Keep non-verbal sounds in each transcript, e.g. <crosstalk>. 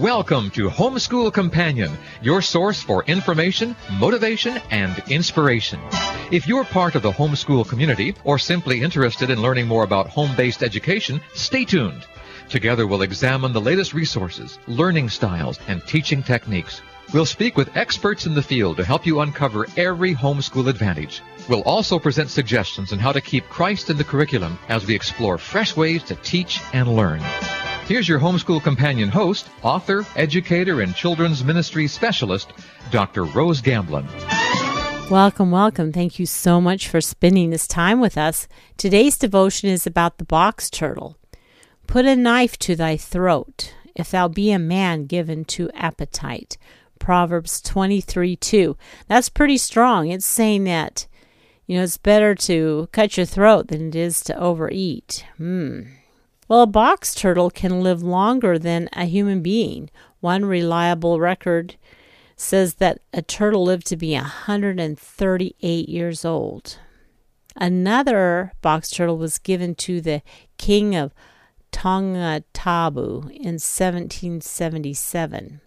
Welcome to Homeschool Companion, your source for information, motivation, and inspiration. If you're part of the homeschool community or simply interested in learning more about home-based education, stay tuned. Together we'll examine the latest resources, learning styles, and teaching techniques. We'll speak with experts in the field to help you uncover every homeschool advantage. We'll also present suggestions on how to keep Christ in the curriculum as we explore fresh ways to teach and learn. Here's your homeschool companion host, author, educator, and children's ministry specialist, Dr. Rose Gamblin. Welcome, welcome. Thank you so much for spending this time with us. Today's devotion is about the box turtle. Put a knife to thy throat, if thou be a man given to appetite. Proverbs 23 2. That's pretty strong. It's saying that, you know, it's better to cut your throat than it is to overeat. Hmm. Well, a box turtle can live longer than a human being. One reliable record says that a turtle lived to be 138 years old. Another box turtle was given to the king of Tongatapu in 1777.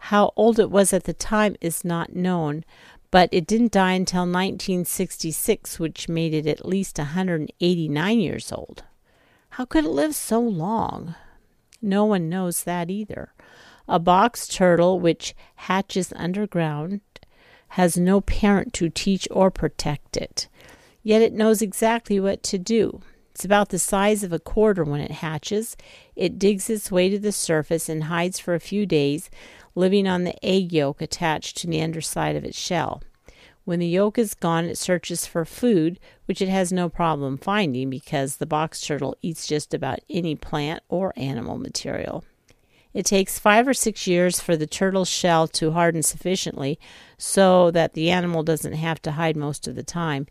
How old it was at the time is not known, but it didn't die until 1966, which made it at least 189 years old. How could it live so long? No one knows that either. A box turtle which hatches underground has no parent to teach or protect it. Yet it knows exactly what to do. It's about the size of a quarter when it hatches. It digs its way to the surface and hides for a few days, living on the egg yolk attached to the underside of its shell. When the yolk is gone, it searches for food, which it has no problem finding because the box turtle eats just about any plant or animal material. It takes five or six years for the turtle's shell to harden sufficiently so that the animal doesn't have to hide most of the time.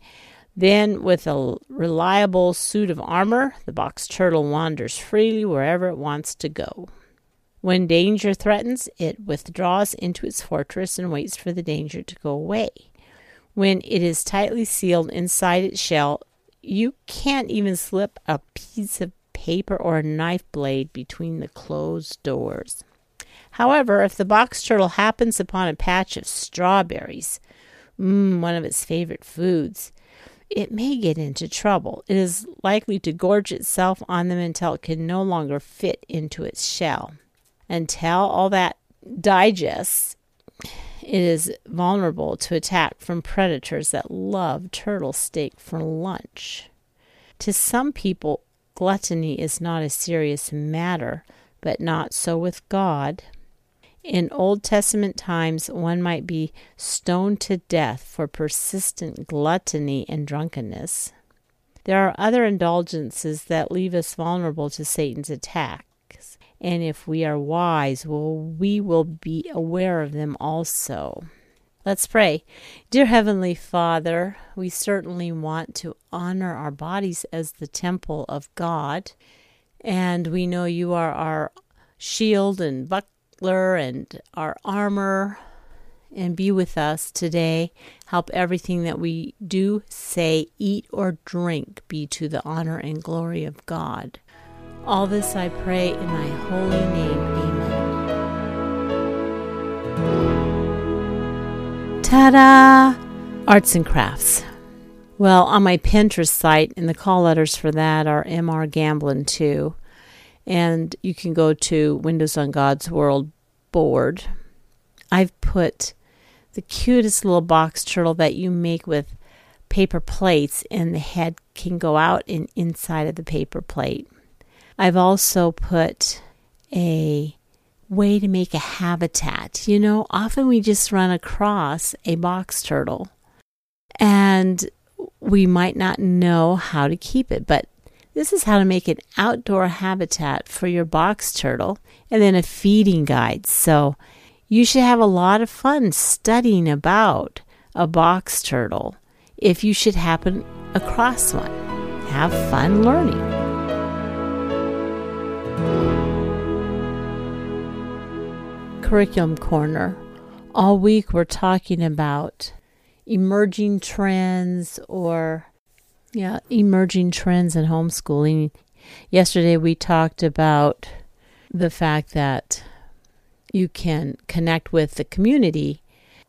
Then, with a reliable suit of armor, the box turtle wanders freely wherever it wants to go. When danger threatens, it withdraws into its fortress and waits for the danger to go away. When it is tightly sealed inside its shell, you can't even slip a piece of paper or a knife blade between the closed doors. However, if the box turtle happens upon a patch of strawberries, mm, one of its favorite foods, it may get into trouble. It is likely to gorge itself on them until it can no longer fit into its shell. Until all that digests, is vulnerable to attack from predators that love turtle steak for lunch. To some people, gluttony is not a serious matter, but not so with God. In Old Testament times, one might be stoned to death for persistent gluttony and drunkenness. There are other indulgences that leave us vulnerable to Satan's attack and if we are wise, well, we will be aware of them also. Let's pray. Dear Heavenly Father, we certainly want to honor our bodies as the temple of God, and we know you are our shield and buckler and our armor. And be with us today. Help everything that we do, say, eat, or drink be to the honor and glory of God. All this I pray in thy holy name. Amen. Ta da! Arts and crafts. Well, on my Pinterest site, and the call letters for that are MR Gamblin 2. And you can go to Windows on God's World board. I've put the cutest little box turtle that you make with paper plates, and the head can go out and inside of the paper plate. I've also put a way to make a habitat. You know, often we just run across a box turtle and we might not know how to keep it, but this is how to make an outdoor habitat for your box turtle and then a feeding guide. So you should have a lot of fun studying about a box turtle if you should happen across one. Have fun learning. Curriculum Corner. All week we're talking about emerging trends or yeah, emerging trends in homeschooling. Yesterday we talked about the fact that you can connect with the community.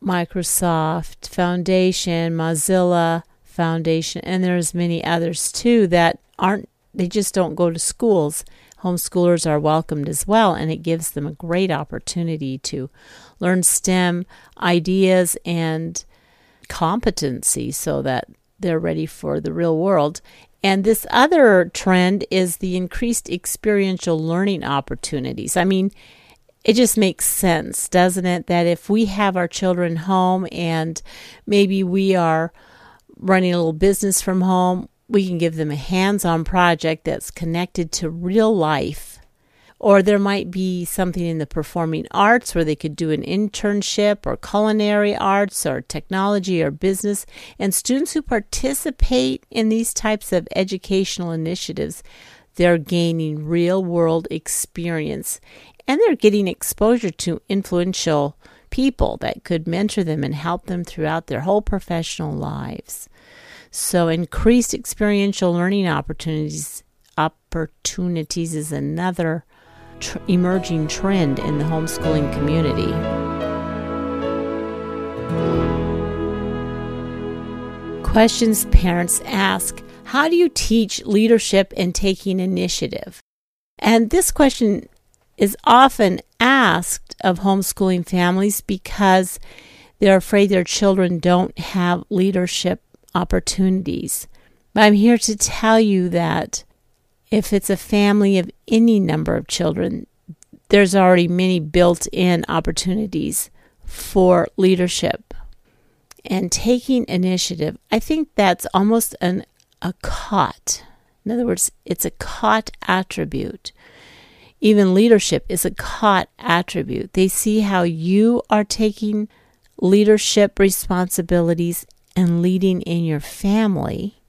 Microsoft Foundation, Mozilla Foundation, and there's many others too that aren't they just don't go to schools. Homeschoolers are welcomed as well, and it gives them a great opportunity to learn STEM ideas and competency so that they're ready for the real world. And this other trend is the increased experiential learning opportunities. I mean, it just makes sense, doesn't it? That if we have our children home and maybe we are running a little business from home, we can give them a hands on project that's connected to real life or there might be something in the performing arts where they could do an internship or culinary arts or technology or business. And students who participate in these types of educational initiatives, they're gaining real world experience and they're getting exposure to influential people that could mentor them and help them throughout their whole professional lives. So increased experiential learning opportunities opportunities is another tr- emerging trend in the homeschooling community. Questions parents ask How do you teach leadership and taking initiative? And this question is often asked of homeschooling families because they're afraid their children don't have leadership opportunities. But I'm here to tell you that if it's a family of any number of children, there's already many built in opportunities for leadership and taking initiative. I think that's almost an a caught. In other words, it's a caught attribute. Even leadership is a caught attribute. They see how you are taking leadership responsibilities and leading in your family,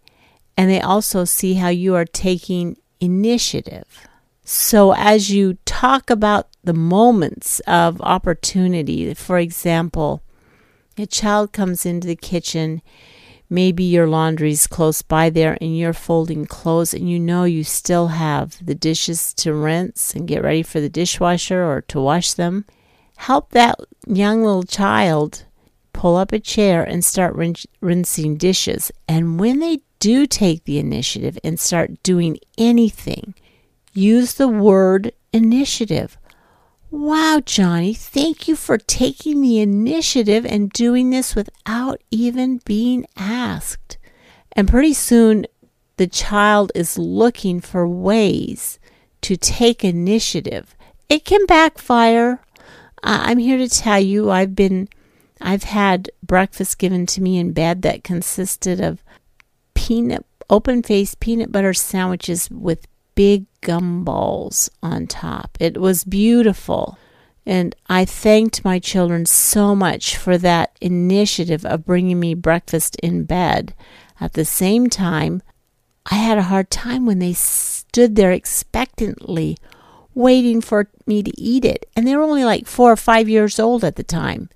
and they also see how you are taking initiative. So, as you talk about the moments of opportunity, for example, a child comes into the kitchen, maybe your laundry's close by there and you're folding clothes, and you know you still have the dishes to rinse and get ready for the dishwasher or to wash them. Help that young little child pull up a chair and start rinsing dishes. And when they do take the initiative and start doing anything, use the word initiative. Wow, Johnny, thank you for taking the initiative and doing this without even being asked. And pretty soon, the child is looking for ways to take initiative. It can backfire. I'm here to tell you, I've been, I've had breakfast given to me in bed that consisted of peanut open faced peanut butter sandwiches with big gumballs on top. It was beautiful. And I thanked my children so much for that initiative of bringing me breakfast in bed. At the same time, I had a hard time when they stood there expectantly waiting for me to eat it. And they were only like four or five years old at the time.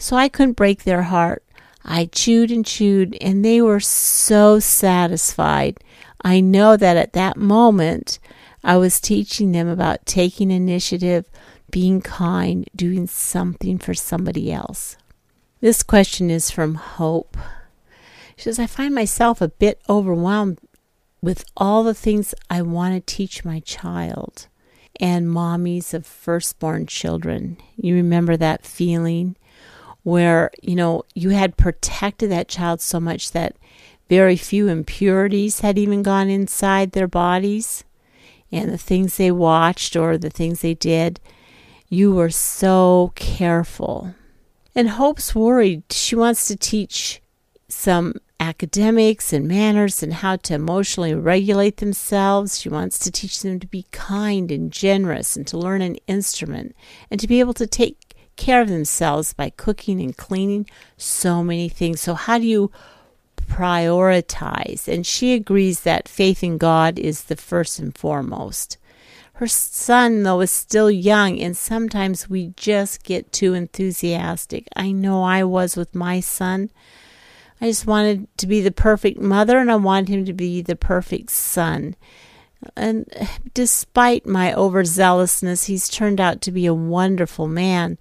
So I couldn't break their heart. I chewed and chewed, and they were so satisfied. I know that at that moment, I was teaching them about taking initiative, being kind, doing something for somebody else. This question is from Hope. She says, I find myself a bit overwhelmed with all the things I want to teach my child and mommies of firstborn children. You remember that feeling? Where, you know, you had protected that child so much that very few impurities had even gone inside their bodies. And the things they watched or the things they did, you were so careful. And Hope's worried. She wants to teach some academics and manners and how to emotionally regulate themselves. She wants to teach them to be kind and generous and to learn an instrument and to be able to take care of themselves by cooking and cleaning, so many things. So, how do you prioritize? And she agrees that faith in God is the first and foremost. Her son, though, is still young, and sometimes we just get too enthusiastic. I know I was with my son. I just wanted to be the perfect mother, and I wanted him to be the perfect son. And despite my overzealousness, he's turned out to be a wonderful man.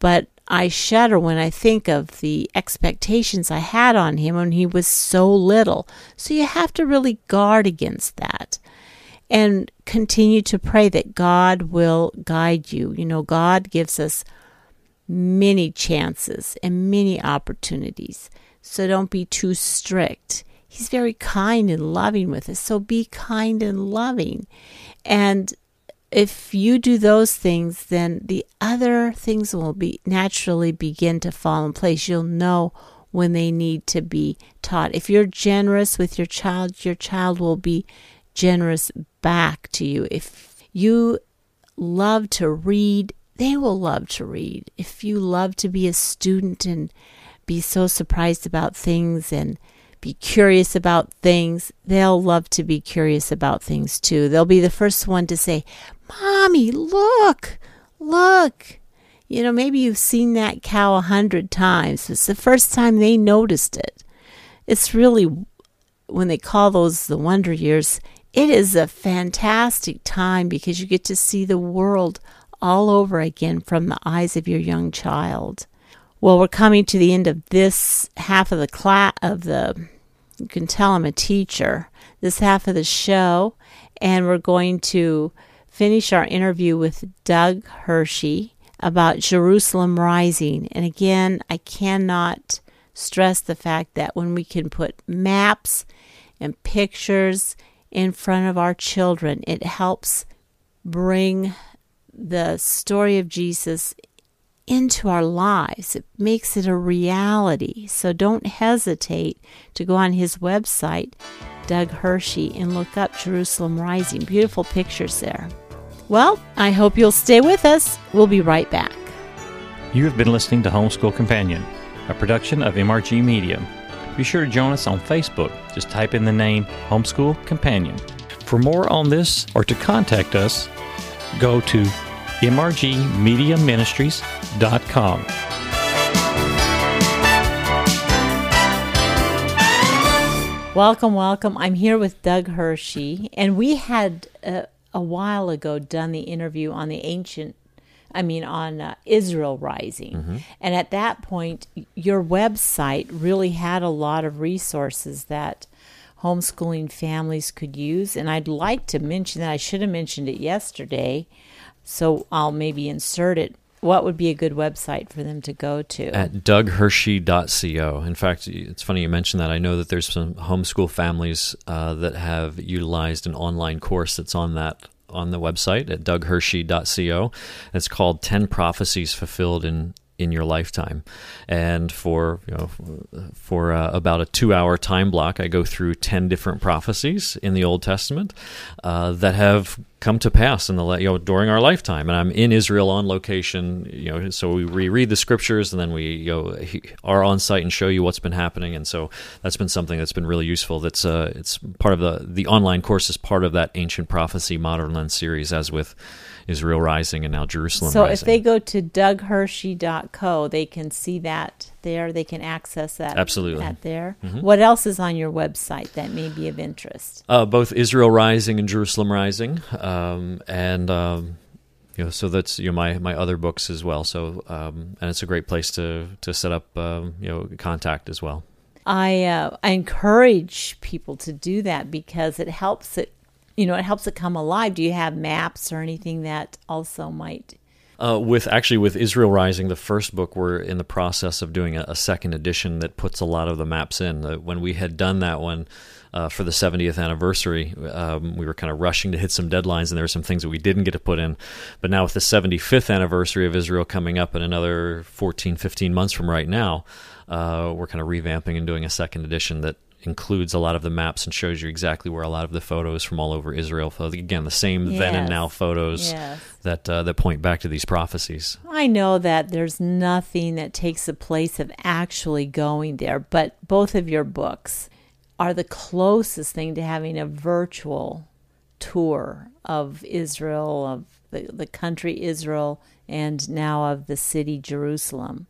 But I shudder when I think of the expectations I had on him when he was so little. So you have to really guard against that and continue to pray that God will guide you. You know, God gives us many chances and many opportunities. So don't be too strict. He's very kind and loving with us. So be kind and loving. And if you do those things, then the other things will be naturally begin to fall in place. You'll know when they need to be taught. If you're generous with your child, your child will be generous back to you. If you love to read, they will love to read. If you love to be a student and be so surprised about things and be curious about things, they'll love to be curious about things too. They'll be the first one to say, Mommy, look, look. You know, maybe you've seen that cow a hundred times. It's the first time they noticed it. It's really, when they call those the wonder years, it is a fantastic time because you get to see the world all over again from the eyes of your young child. Well, we're coming to the end of this half of the class of the you can tell I'm a teacher. This half of the show and we're going to finish our interview with Doug Hershey about Jerusalem Rising. And again, I cannot stress the fact that when we can put maps and pictures in front of our children, it helps bring the story of Jesus into our lives. It makes it a reality. So don't hesitate to go on his website, Doug Hershey, and look up Jerusalem Rising. Beautiful pictures there. Well, I hope you'll stay with us. We'll be right back. You have been listening to Homeschool Companion, a production of MRG Media. Be sure to join us on Facebook. Just type in the name Homeschool Companion. For more on this or to contact us, go to mrgmediaministries.com. Welcome, welcome. I'm here with Doug Hershey, and we had uh, a while ago done the interview on the ancient I mean, on uh, Israel Rising. Mm-hmm. And at that point, your website really had a lot of resources that homeschooling families could use. And I'd like to mention that I should have mentioned it yesterday, so I'll maybe insert it. What would be a good website for them to go to? At doughershey.co. In fact, it's funny you mentioned that. I know that there's some homeschool families uh, that have utilized an online course that's on that on the website at doughershey.co. It's called 10 Prophecies Fulfilled in in your lifetime. And for you know, for uh, about a two-hour time block, I go through ten different prophecies in the Old Testament uh, that have come to pass in the you know during our lifetime. And I'm in Israel on location, you know, so we reread the scriptures and then we you know are on site and show you what's been happening. And so that's been something that's been really useful. That's uh, it's part of the the online course is part of that ancient prophecy modern lens series, as with Israel Rising and now Jerusalem so Rising. if they go to doughershey.co, they can see that there. They can access that absolutely at there. Mm-hmm. What else is on your website that may be of interest? Uh, both Israel Rising and Jerusalem Rising, um, and um, you know, so that's you know my my other books as well. So um, and it's a great place to to set up um, you know contact as well. I uh, I encourage people to do that because it helps it you know, it helps it come alive. Do you have maps or anything that also might? Uh, with actually with Israel Rising, the first book, we're in the process of doing a, a second edition that puts a lot of the maps in. Uh, when we had done that one uh, for the 70th anniversary, um, we were kind of rushing to hit some deadlines, and there were some things that we didn't get to put in. But now with the 75th anniversary of Israel coming up in another 14, 15 months from right now, uh, we're kind of revamping and doing a second edition that includes a lot of the maps and shows you exactly where a lot of the photos from all over Israel. Again, the same yes. then and now photos yes. that uh, that point back to these prophecies. I know that there's nothing that takes the place of actually going there, but both of your books are the closest thing to having a virtual tour of Israel, of the, the country Israel, and now of the city Jerusalem.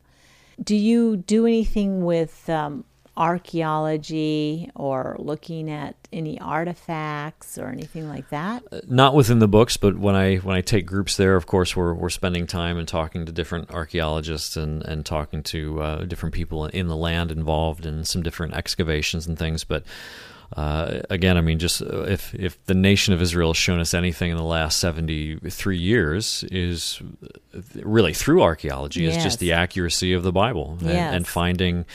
Do you do anything with um, archaeology or looking at any artifacts or anything like that? Not within the books, but when I when I take groups there, of course, we're we're spending time and talking to different archaeologists and and talking to uh, different people in the land involved in some different excavations and things, but. Uh, again, I mean, just uh, if if the nation of Israel has shown us anything in the last seventy three years, is really through archaeology, yes. is just the accuracy of the Bible and, yes. and finding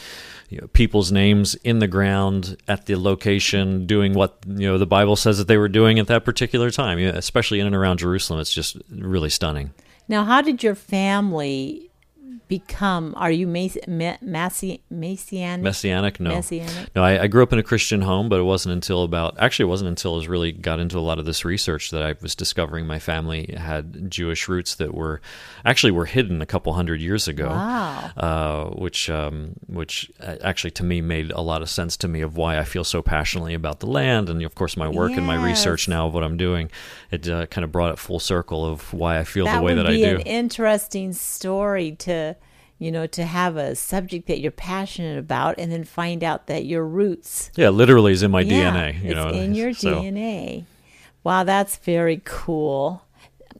you know, people's names in the ground at the location, doing what you know the Bible says that they were doing at that particular time. You know, especially in and around Jerusalem, it's just really stunning. Now, how did your family become? Are you messianic? Messianic? No. Messianic? No, I, I, grew up in a Christian home, but it wasn't until about actually it wasn't until I was really got into a lot of this research that I was discovering my family had Jewish roots that were actually were hidden a couple hundred years ago. Wow. Uh, which um, which uh, actually to me made a lot of sense to me of why I feel so passionately about the land, and of course my work yes. and my research now of what I'm doing. It uh, kind of brought it full circle of why I feel that the way that I do. That would be an interesting story to you know, to have a subject that you're passionate about and then find out that your roots. Yeah, literally is in my yeah, DNA. You it's know, in your so. DNA. Wow, that's very cool.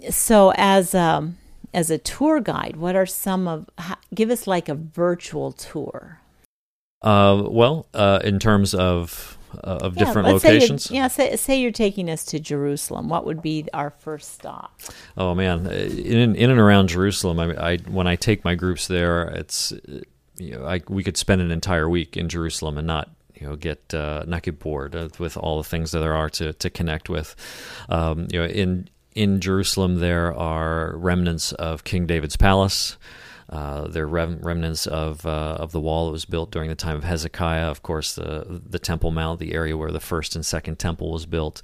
So, as um, as a tour guide, what are some of? Give us like a virtual tour. Uh, well, uh, in terms of uh, of yeah, different locations. Say yeah, say, say you're taking us to Jerusalem. What would be our first stop? Oh man, in in and around Jerusalem, I, I when I take my groups there, it's you know, I, we could spend an entire week in Jerusalem and not you know get uh, not get bored with all the things that there are to to connect with. Um, you know, in in Jerusalem, there are remnants of King David's palace. Uh, they're rem- remnants of uh, of the wall that was built during the time of Hezekiah. Of course, the the Temple Mount, the area where the first and second temple was built.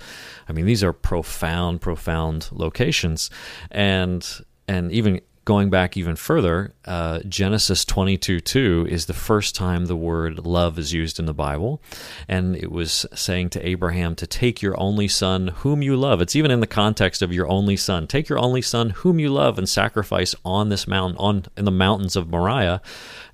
I mean, these are profound, profound locations, and and even going back even further, uh, Genesis 22 2 is the first time the word love is used in the Bible. And it was saying to Abraham to take your only son, whom you love. It's even in the context of your only son. Take your only son, whom you love, and sacrifice on this mountain, on in the mountains of Moriah.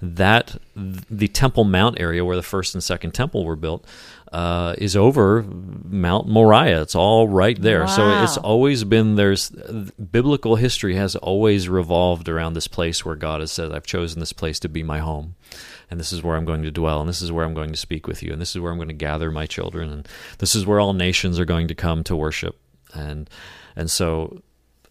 That the Temple Mount area where the first and second temple were built uh, is over Mount Moriah. It's all right there. Wow. So it's always been there's biblical history has always revolved around this place where God has said, "I've chosen this place to be my home." And this is where I'm going to dwell, and this is where I'm going to speak with you, and this is where I'm going to gather my children, and this is where all nations are going to come to worship. And and so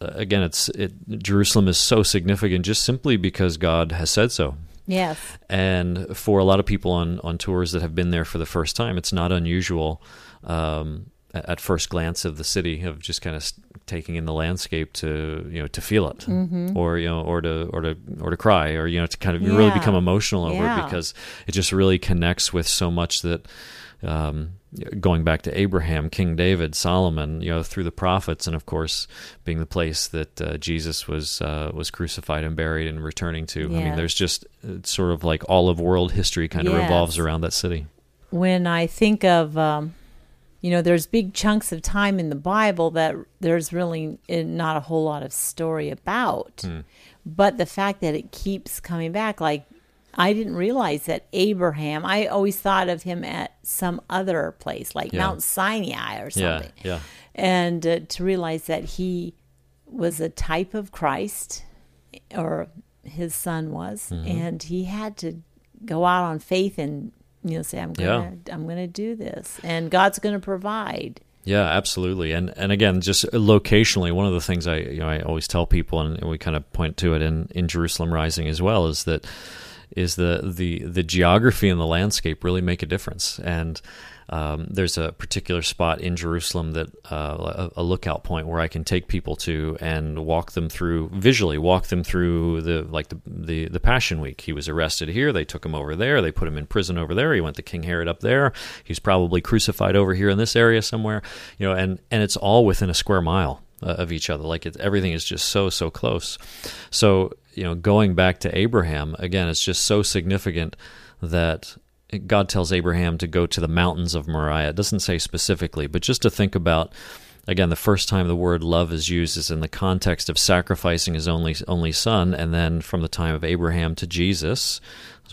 uh, again, it's it, Jerusalem is so significant just simply because God has said so. Yes. And for a lot of people on, on tours that have been there for the first time, it's not unusual um, at first glance of the city of just kind of taking in the landscape to you know to feel it mm-hmm. or you know or to or to or to cry or you know to kind of yeah. really become emotional over yeah. it because it just really connects with so much that um, going back to Abraham, King David, Solomon, you know, through the prophets, and of course, being the place that uh, Jesus was uh, was crucified and buried and returning to. Yes. I mean, there's just sort of like all of world history kind of yes. revolves around that city. When I think of, um, you know, there's big chunks of time in the Bible that there's really eh, not a whole lot of story about, Hmm. but the fact that it keeps coming back, like I didn't realize that Abraham, I always thought of him at some other place, like Yeah. Mount Sinai or something. yeah, yeah. And uh, to realize that he was a type of Christ, or his son was, Mm-hmm. and he had to go out on faith and you know say, "I'm gonna, I'm gonna do this," and God's gonna provide. Yeah, absolutely. And and again, just locationally, one of the things I you know I always tell people, and we kind of point to it in in Jerusalem Rising as well, is that is the the the geography and the landscape really make a difference. And um, there's a particular spot in Jerusalem that uh, a, a lookout point where I can take people to and walk them through visually, walk them through the like the, the the Passion Week. He was arrested here. They took him over there. They put him in prison over there. He went to King Herod up there. He's probably crucified over here in this area somewhere. You know, and and it's all within a square mile uh, of each other. Like everything is just so so close. So you know, going back to Abraham again, it's just so significant that God tells Abraham to go to the mountains of Moriah. It doesn't say specifically, but just to think about again, the first time the word love is used is in the context of sacrificing his only only son, and then from the time of Abraham to Jesus,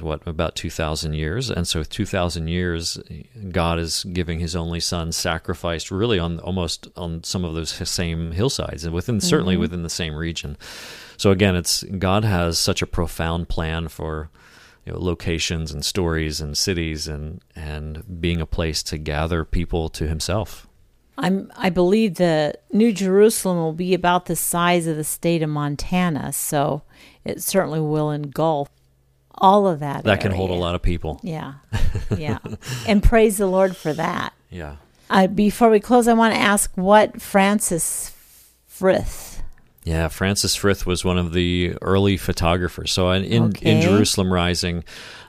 what about 2000 years. And so 2000 years god is giving his only son sacrificed really on almost on some of those same hillsides and within mm-hmm. certainly within the same region. So again it's god has such a profound plan for you know, locations and stories and cities and and being a place to gather people to himself. I'm, I believe the New Jerusalem will be about the size of the state of Montana, so it certainly will engulf all of that. That area. can hold a lot of people. Yeah, <laughs> yeah, and praise the Lord for that. Yeah. Uh, before we close, I want to ask what Francis Frith yeah, Francis Frith was one of the early photographers. So in in, okay. in Jerusalem Rising,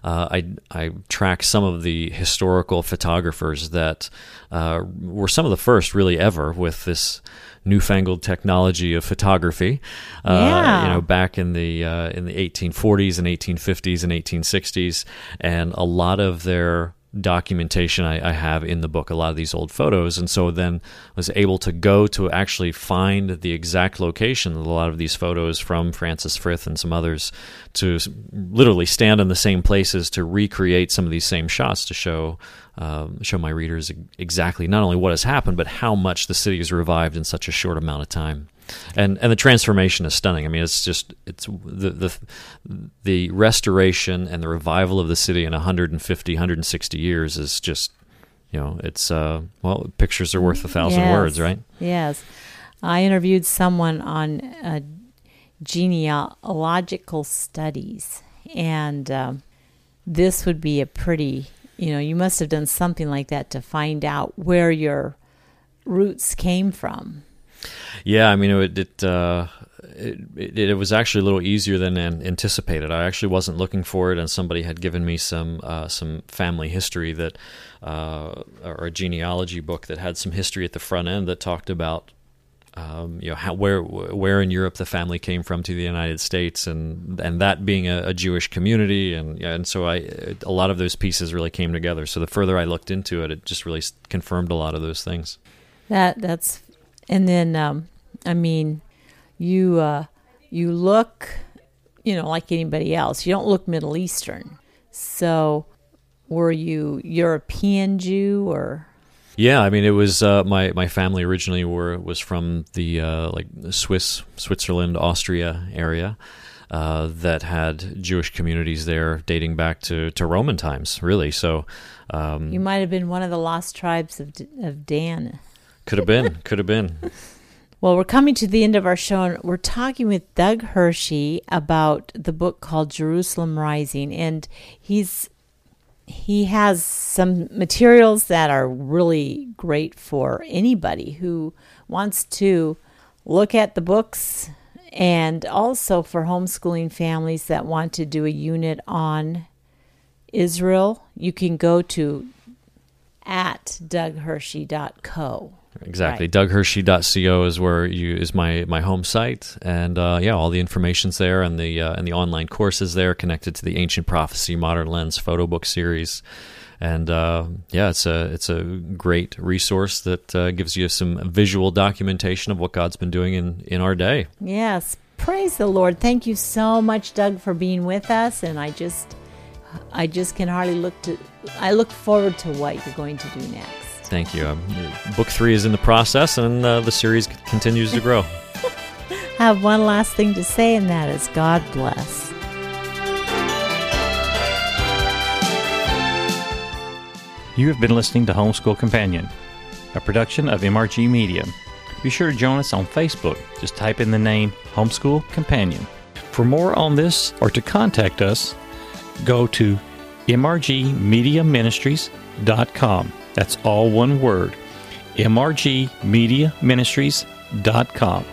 uh, I I track some of the historical photographers that uh, were some of the first really ever with this newfangled technology of photography. Uh, yeah. You know, back in the uh, in the 1840s and 1850s and 1860s, and a lot of their documentation I, I, have in the book, a lot of these old photos, and so then was able to go to actually find the exact location of a lot of these photos from Francis Frith and some others to literally stand in the same places to recreate some of these same shots to show um, show my readers exactly not only what has happened but how much the city has revived in such a short amount of time and and the transformation is stunning. I mean, it's just it's the the the restoration and the revival of the city in 150, 160 years is just you know it's uh well pictures are worth a thousand yes. words, right? Yes, I interviewed someone on uh, genealogical studies, and um, this would be a pretty you know you must have done something like that to find out where your roots came from yeah, I mean, it it, uh, it, it, was actually a little easier than anticipated. I actually wasn't looking for it, and somebody had given me some uh, some family history that, uh, or a genealogy book that had some history at the front end that talked about. Um, you know how where where in Europe the family came from to the United States, and and that being a, a Jewish community, and and so I a lot of those pieces really came together. So the further I looked into it, it just really confirmed a lot of those things. That that's and then, um, I mean, you uh, you look, you know, like anybody else. You don't look Middle Eastern. So, were you European Jew or? Yeah, I mean, it was uh, my my family originally were was from the uh, like Swiss, Switzerland, Austria area. Uh, that had Jewish communities there dating back to, to Roman times, really. So um, you might have been one of the lost tribes of of Dan. Could have been. Could have been. Well, we're coming to the end of our show, and we're talking with Doug Hershey about the book called Jerusalem Rising, and he's he has some materials that are really great for anybody who wants to look at the books and also for homeschooling families that want to do a unit on Israel. You can go to at doughershey.co Exactly. Right. DougHershey.co is where you is my my home site, and uh, yeah, all the information's there, and the uh, and the online courses there connected to the Ancient Prophecy Modern Lens photo book series, and uh, yeah, it's a it's a great resource that uh, gives you some visual documentation of what God's been doing in in our day. Yes, praise the Lord. Thank you so much, Doug, for being with us, and I just I just can hardly look to I look forward to what you're going to do next. Thank you. Um, book three is in the process, and uh, the series continues to grow. <laughs> I have one last thing to say, and that is God bless. You have been listening to Homeschool Companion, a production of MRG Media. Be sure to join us on Facebook. Just type in the name Homeschool Companion. For more on this or to contact us, go to mrgmediaministries.com. That's all one word. mrgmediaministries.com.